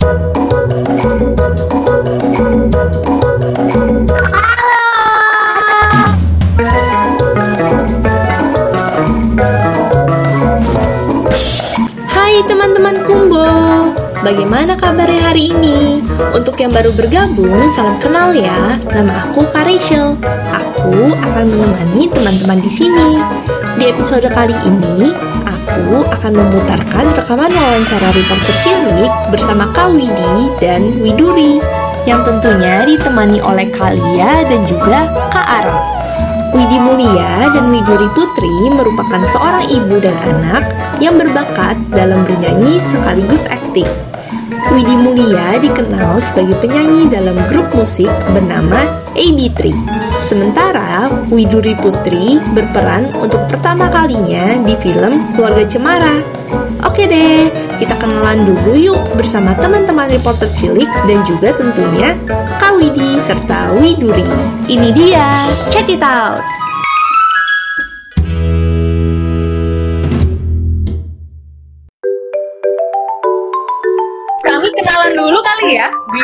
Hai teman-teman bagaimana kabarnya hari ini? Untuk yang baru bergabung, salam kenal ya. Nama aku Kak Rachel. Aku akan menemani teman-teman di sini. Di episode kali ini, aku akan memutarkan rekaman wawancara reporter cilik bersama Kak Widi dan Widuri yang tentunya ditemani oleh Kalia dan juga Kak Ara. Widi Mulia dan Widuri Putri merupakan seorang ibu dan anak yang berbakat dalam bernyanyi sekaligus akting. Widi Mulia dikenal sebagai penyanyi dalam grup musik bernama AB3. Sementara Widuri Putri berperan untuk pertama kalinya di film Keluarga Cemara. Oke deh, kita kenalan dulu yuk bersama teman-teman reporter cilik dan juga tentunya Kak Widi serta Widuri. Ini dia, check it out!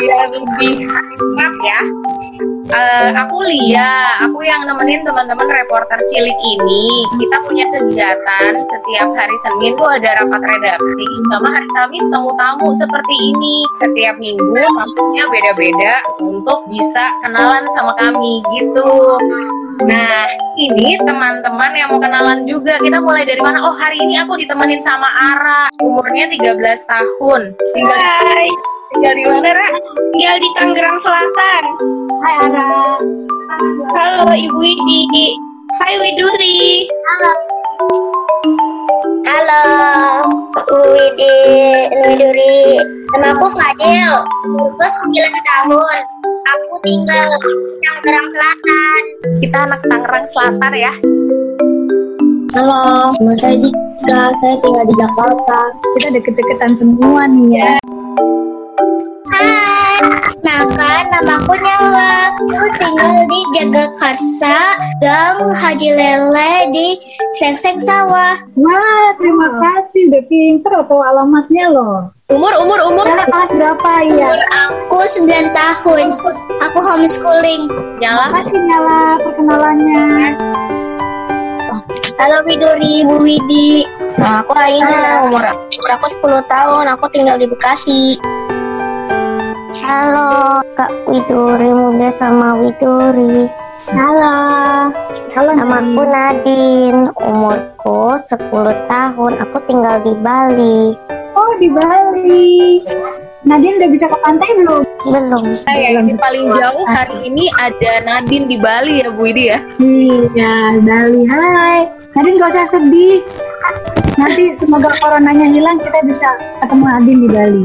Ya biar lebih akrab ya Eh, aku Lia, aku yang nemenin teman-teman reporter cilik ini. Kita punya kegiatan setiap hari Senin tuh ada rapat redaksi, sama hari Kamis tamu-tamu seperti ini. Setiap minggu tamunya beda-beda untuk bisa kenalan sama kami gitu. Nah, ini teman-teman yang mau kenalan juga. Kita mulai dari mana? Oh, hari ini aku ditemenin sama Ara. Umurnya 13 tahun. Tinggal Hai, tinggal di mana, Ra? tinggal di Tangerang Selatan. Hai, Ara. Halo Ibu Idi. Saya Widuri. Halo, aku Widi Widuri. Nama aku Fadil. Umurku 9 tahun. Aku tinggal di Tangerang Selatan. Kita anak Tangerang Selatan ya. Halo, nama saya Dika. Saya tinggal di Jakarta. Kita deket-deketan semua nih ya. Hai, Naka, namaku Nyala. Aku tinggal di Jagakarsa, Gang Haji Lele di Sengseng Sawah. Wah, terima kasih. Udah pinter atau alamatnya loh. Umur, umur, umur. Sekarang kelas berapa ya? Umur aku 9 tahun. Aku homeschooling. Nyala. Makasih Nyala perkenalannya. Halo Widuri, Bu Widi. Nah, aku Aina, umur, umur aku 10 tahun, aku tinggal di Bekasi. Halo, Kak Widuri, Mulia sama Widuri. Halo. Halo Nama aku Nadine, umurku 10 tahun, aku tinggal di Bali. Oh, di Bali. Nadine udah bisa ke pantai belum? Belum. Ya, ini paling jauh hari ini ada Nadine di Bali ya, Bu Idi ya. Iya, Bali. Hai. Nadine gak usah sedih. Nanti semoga coronanya hilang, kita bisa ketemu Nadine di Bali.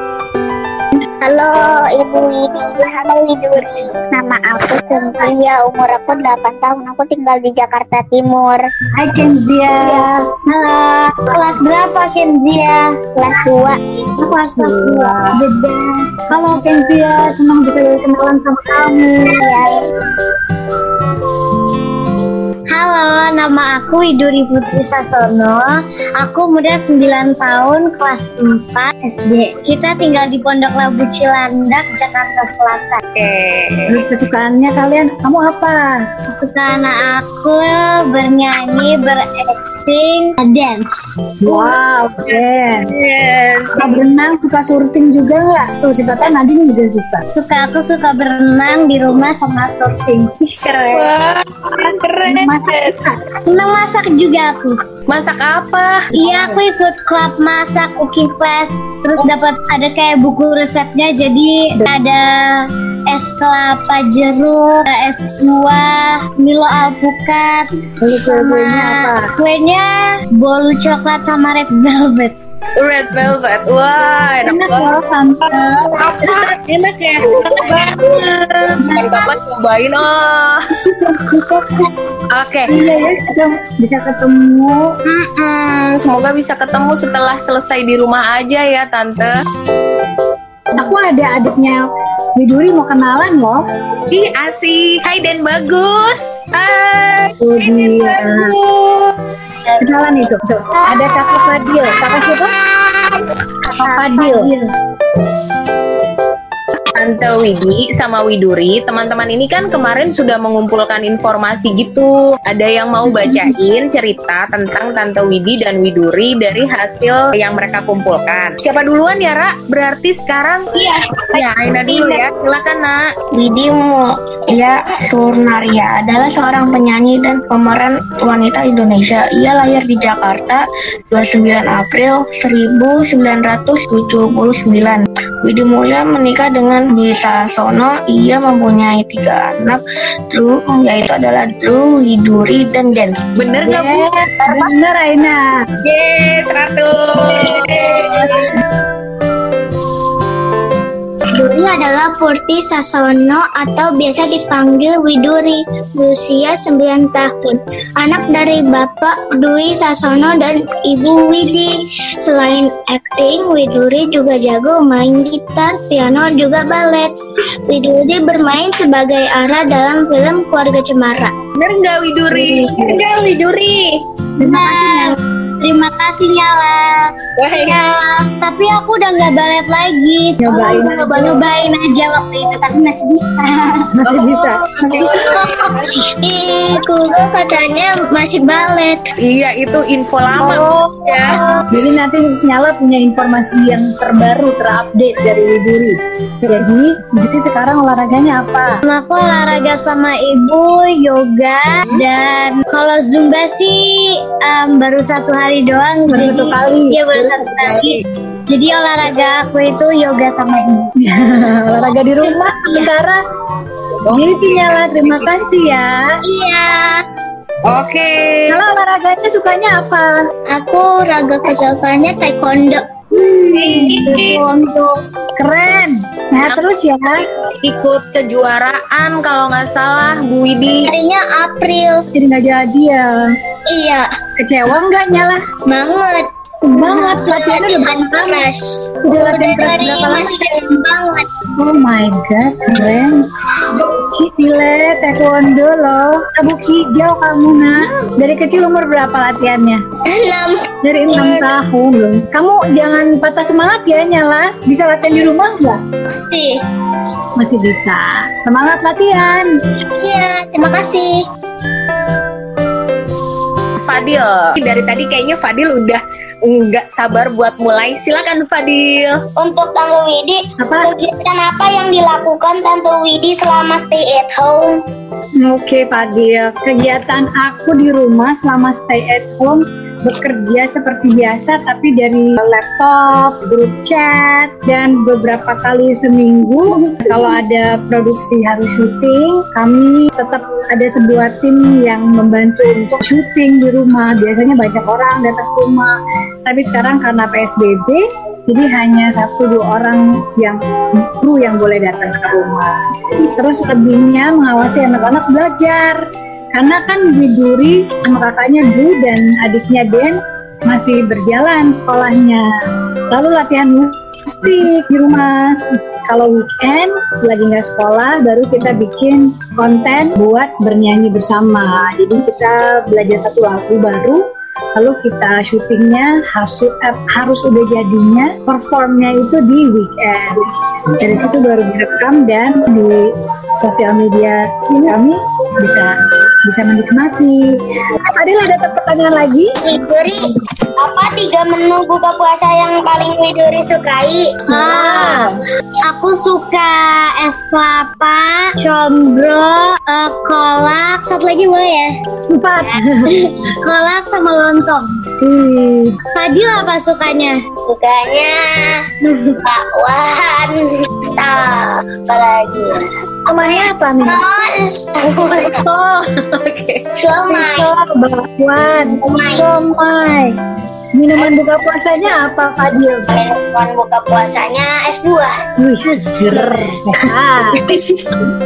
Halo, Ibu Widi. Halo, Widuri. Nama aku Cynthia, umur aku 8 tahun. Aku tinggal di Jakarta Timur. Hai Kenzia. Halo, kelas berapa Kenzia? Kelas 2. Kelas kelas dua. Beda. Halo Kenzia, senang bisa kenalan sama kamu. Iya. Halo, nama aku Widuri Putri Sasono. Aku muda 9 tahun, kelas 4 SD. Kita tinggal di Pondok Labu Cilandak, Jakarta Selatan. Oke. Terus kesukaannya kalian, kamu apa? Kesukaan aku bernyanyi, berakting, dance. Wow, keren. Yes. Suka berenang, suka surfing juga nggak? Tuh, sifatnya Nadine juga suka. Suka aku suka berenang di rumah sama surfing. Ih, Keren. Wah, keren. Masak. Senang masak juga aku. Masak apa? Iya, aku ikut klub masak cooking class. Terus dapat ada kayak buku resepnya. Jadi ada es kelapa jeruk, es buah, Milo alpukat, apa? kuenya bolu coklat sama red velvet. Red velvet. Wah, enak Enak banget. loh, tante. Enak ya. Enak banget. Kapan cobain oh. Oke. Iya ya, kita bisa ketemu. Mm-mm. semoga bisa ketemu setelah selesai di rumah aja ya tante. Aku ada adiknya Widuri mau kenalan loh. Ih asik, hai dan bagus. Hai. Oh dia. Kenalan itu. Ada kakak Fadil. Kakak siapa? Kakak Fadil. Tante Widi sama Widuri, teman-teman ini kan kemarin sudah mengumpulkan informasi gitu. Ada yang mau bacain cerita tentang Tante Widi dan Widuri dari hasil yang mereka kumpulkan. Siapa duluan ya, Ra? Berarti sekarang Iya. Ya, Aina dulu ya. Silakan, Nak. Widi Mulia Surnaria adalah seorang penyanyi dan pemeran wanita Indonesia. Ia lahir di Jakarta 29 April 1979. Widi Mulia menikah dengan Dwi Sasono. Ia mempunyai tiga anak, Drew, yaitu adalah Drew, Widuri, dan Den. Bener nggak, Bu? Bener Aina. Yeay, 100. Widuri adalah Purti Sasono atau biasa dipanggil Widuri, berusia 9 tahun. Anak dari Bapak Dwi Sasono dan Ibu Widi. Selain akting, Widuri juga jago main gitar, piano, juga balet. Widuri bermain sebagai Ara dalam film Keluarga Cemara. Bener nggak, Widuri? Bener nggak, Widuri? Nel. Terima kasih Nyala. Wah, Ya, tapi aku udah nggak balet lagi. Nyobain Aku nyoba nyobain aja waktu itu, tapi masih bisa. Masih bisa. Masih bisa. Ih, Google katanya masih balet. Iya, itu info lama ya. Jadi nanti Nyala punya informasi yang terbaru, terupdate dari Widuri. Jadi, Widuri sekarang olahraganya apa? Aku olahraga sama ibu, yoga, dan kalau zumba sih em, baru satu hari doang. Baru satu kali. Iya baru satu kali. Jadi olahraga aku itu yoga sama ibu. olahraga di rumah sementara. Gitu Nyala, terima kasih ya. Iya. Oke. Nyala olahraganya sukanya apa? Aku raga kesukaannya taekwondo. Untuk keren, sehat terus ya. Ikut kejuaraan kalau nggak salah, Bu Widi. Harinya April. Jadi nggak jadi ya. Iya, Kecewa nggak Nyala? banget. Banget latihannya udah Latihan keras. Udah Udah latihan keras berapa lama? masih kecil banget. Oh my god, keren. Cile, taekwondo loh. Sabuk hijau kamu nak. Dari kecil umur berapa latihannya? Enam. Dari enam tahun loh. Kamu jangan patah semangat ya Nyala. Bisa latihan di rumah nggak? Sih. Masih bisa. Semangat latihan. Iya, terima kasih. Fadil. Dari tadi kayaknya Fadil udah nggak sabar buat mulai. Silakan Fadil. Untuk Tante Widi, Apa? kegiatan apa yang dilakukan Tante Widi selama stay at home? Oke Fadil, kegiatan aku di rumah selama stay at home bekerja seperti biasa tapi dari laptop, grup chat dan beberapa kali seminggu kalau ada produksi harus syuting kami tetap ada sebuah tim yang membantu untuk syuting di rumah. Biasanya banyak orang datang ke rumah. Tapi sekarang karena PSBB jadi hanya satu dua orang yang kru yang boleh datang ke rumah. Terus lebihnya mengawasi anak-anak belajar karena kan Widuri sama kakaknya Du dan adiknya Den masih berjalan sekolahnya. Lalu latihan musik di rumah. Kalau weekend lagi nggak sekolah baru kita bikin konten buat bernyanyi bersama. Jadi kita belajar satu lagu baru lalu kita syutingnya harus eh, harus udah jadinya performnya itu di weekend. Dari situ baru direkam dan di sosial media kami bisa bisa menikmati. Adil ada pertanyaan lagi? Widuri, apa tiga menu buka puasa yang paling Widuri sukai? Ah, Aku suka es kelapa, combro, eh, kolak, satu lagi boleh ya? empat. kolak sama lontong. Wih, Fadil apa sukanya? Sukanya bakwan. Tak, apa lagi? namanya apa nih? Tol, Oh, Oke. somai, bakwan, Somai. somai. Minuman buka puasanya apa Fadil? Minuman buka puasanya es buah. Wih, seger.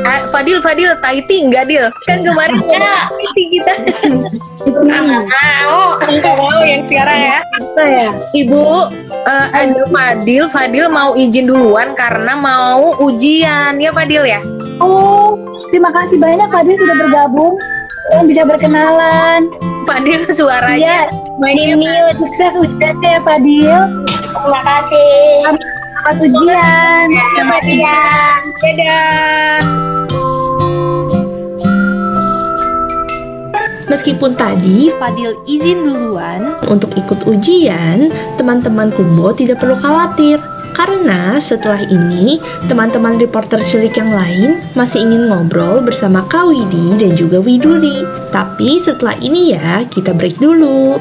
Ah, Fadil, Fadil, Taiti enggak Dil? Kan kemarin ya. Taiti kita. Nggak mau. Nggak mau yang sekarang ya. Apa ya? Ibu, eh, ada Fadil. Fadil mau izin duluan karena mau ujian ya Fadil ya. Oh, terima kasih banyak Fadil sudah bergabung. Dan bisa berkenalan. Fadil suaranya Iya, Di mute. sukses ujiannya ya Fadil. Terima kasih. Selamat ujian. Iya. Dadah. Meskipun tadi Fadil izin duluan untuk ikut ujian, teman-teman Kumbo tidak perlu khawatir. Karena setelah ini, teman-teman reporter cilik yang lain masih ingin ngobrol bersama Kak Widi dan juga Widuri. Tapi setelah ini ya, kita break dulu.